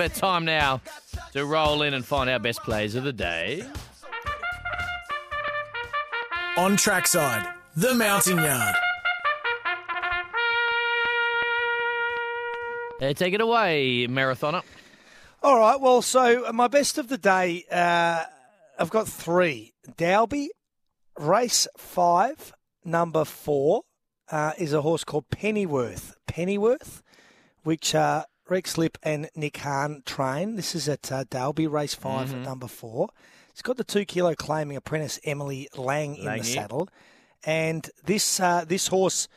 but time now to roll in and find our best plays of the day. On trackside, the Mountain Yard. Uh, take it away, marathoner. All right. Well, so uh, my best of the day, uh, I've got three. Dalby, race five, number four, uh, is a horse called Pennyworth. Pennyworth, which uh, Rex Lipp and Nick Hahn train. This is at uh, Dalby, race 5 Mm-hmm. number four. It's got the two kilo claiming apprentice Emily Lang in the saddle, and this uh, this horse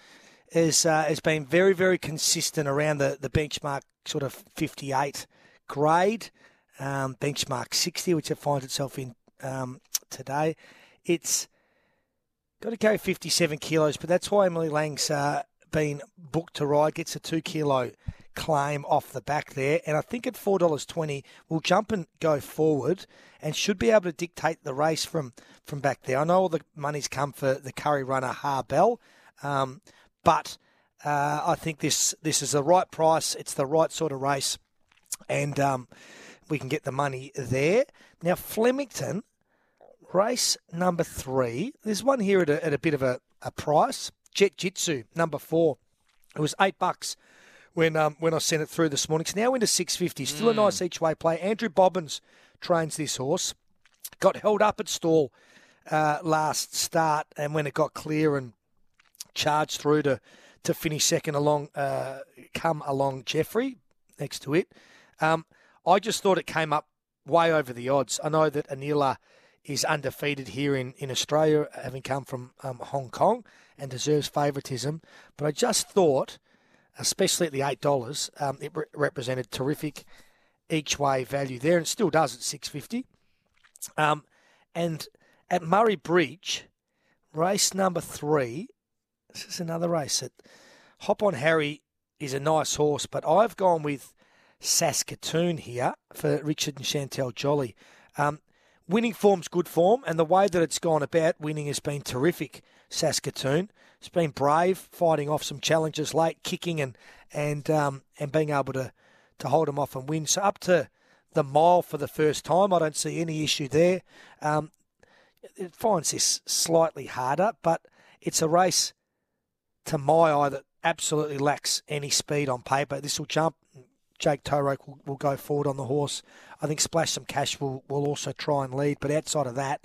is uh, has been very very consistent around the the benchmark sort of fifty eight grade, um, benchmark sixty, which it finds itself in um, today. It's got to carry 57 kilos, but that's why Emily Lang's uh, been booked to ride. Gets a two kilo claim off the back there, and I think at four dollars twenty we'll jump and go forward, and should be able to dictate the race from from back there. I know all the money's come for the Curry runner Harbell, um, but uh, I think this this is the right price. It's the right sort of race, and um, we can get the money there. Now Flemington race number three. There's one here at a, at a bit of a, a price. Jet Jitsu number four. It was eight bucks when um, when I sent it through this morning. It's now into six fifty. Still a nice each way play. Andrew Bobbins trains this horse. Got held up at stall uh, last start, and when it got clear and charged through to to finish second along, uh, come along Jeffrey next to it. Um, I just thought it came up way over the odds. I know that Anila is undefeated here in, in Australia, having come from um, Hong Kong, and deserves favouritism. But I just thought, especially at the eight dollars, um, it re- represented terrific each way value there, and still does at six fifty. Um, and at Murray Bridge, race number three. This is another race that Hop on Harry is a nice horse, but I've gone with Saskatoon here for Richard and Chantal Jolly. Um, winning form's good form, and the way that it's gone about winning has been terrific. Saskatoon, it's been brave, fighting off some challenges late, kicking and and um, and being able to to hold them off and win. So up to the mile for the first time, I don't see any issue there. Um, it finds this slightly harder, but it's a race to my eye that absolutely lacks any speed on paper. This will jump. Jake Toeroek will, will go forward on the horse. I think Splash Some Cash will, will also try and lead, but outside of that,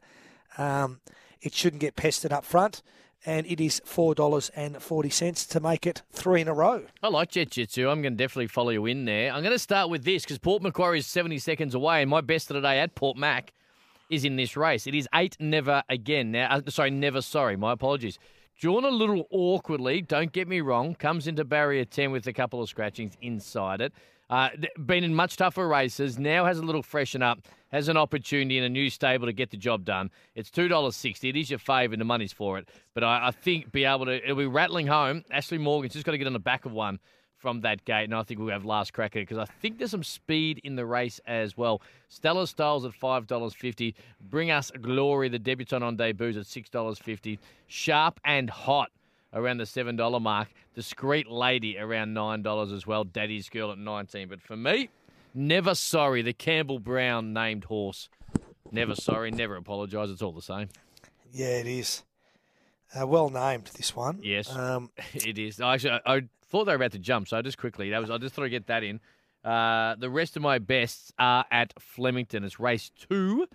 um, it shouldn't get pestered up front. And it is four dollars and forty cents to make it three in a row. I like Jet Jitsu. I'm going to definitely follow you in there. I'm going to start with this because Port Macquarie is 70 seconds away, and my best of the day at Port Mac is in this race. It is eight never again. Now, uh, sorry, never sorry. My apologies. Drawn a little awkwardly. Don't get me wrong. Comes into barrier 10 with a couple of scratchings inside it. Uh, been in much tougher races. Now has a little freshen up. Has an opportunity in a new stable to get the job done. It's two dollars sixty. It is your favourite, the money's for it. But I, I think be able to. It'll be rattling home. Ashley Morgan's just got to get on the back of one from that gate, and I think we'll have last crack at it because I think there's some speed in the race as well. Stellar Styles at five dollars fifty. Bring us glory, the debutant on debuts at six dollars fifty. Sharp and hot around the seven dollar mark. Discreet lady around nine dollars as well. Daddy's girl at nineteen. But for me, never sorry. The Campbell Brown named horse. Never sorry. Never apologise. It's all the same. Yeah, it is. Uh, well named this one. Yes. Um, It is. Actually, I, I thought they were about to jump, so just quickly, that was. I just thought I'd get that in. Uh, the rest of my bests are at Flemington. It's race two.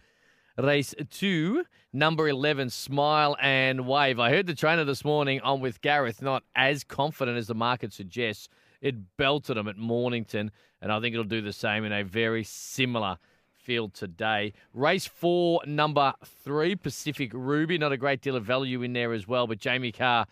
Race two, number 11, Smile and Wave. I heard the trainer this morning on with Gareth, not as confident as the market suggests. It belted him at Mornington, and I think it'll do the same in a very similar field today. Race four, number three, Pacific Ruby. Not a great deal of value in there as well, but Jamie Kah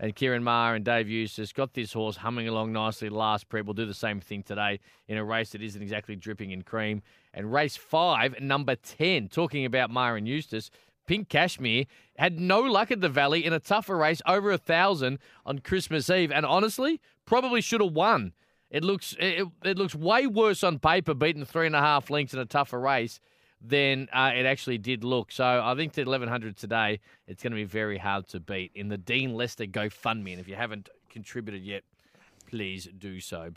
and Ciaron Maher and Dave Eustace got this horse humming along nicely last prep. We'll do the same thing today in a race that isn't exactly dripping in cream. And race five, number 10, talking about Maher and Eustace. Pink Cashmere had no luck at the Valley in a tougher race, over a thousand on Christmas Eve, and honestly, probably should have won. It looks it, it looks way worse on paper, beating three and a half lengths in a tougher race than uh, it actually did look. So I think the 1100 today, it's going to be very hard to beat in the Dean Lester GoFundMe. And if you haven't contributed yet, please do so.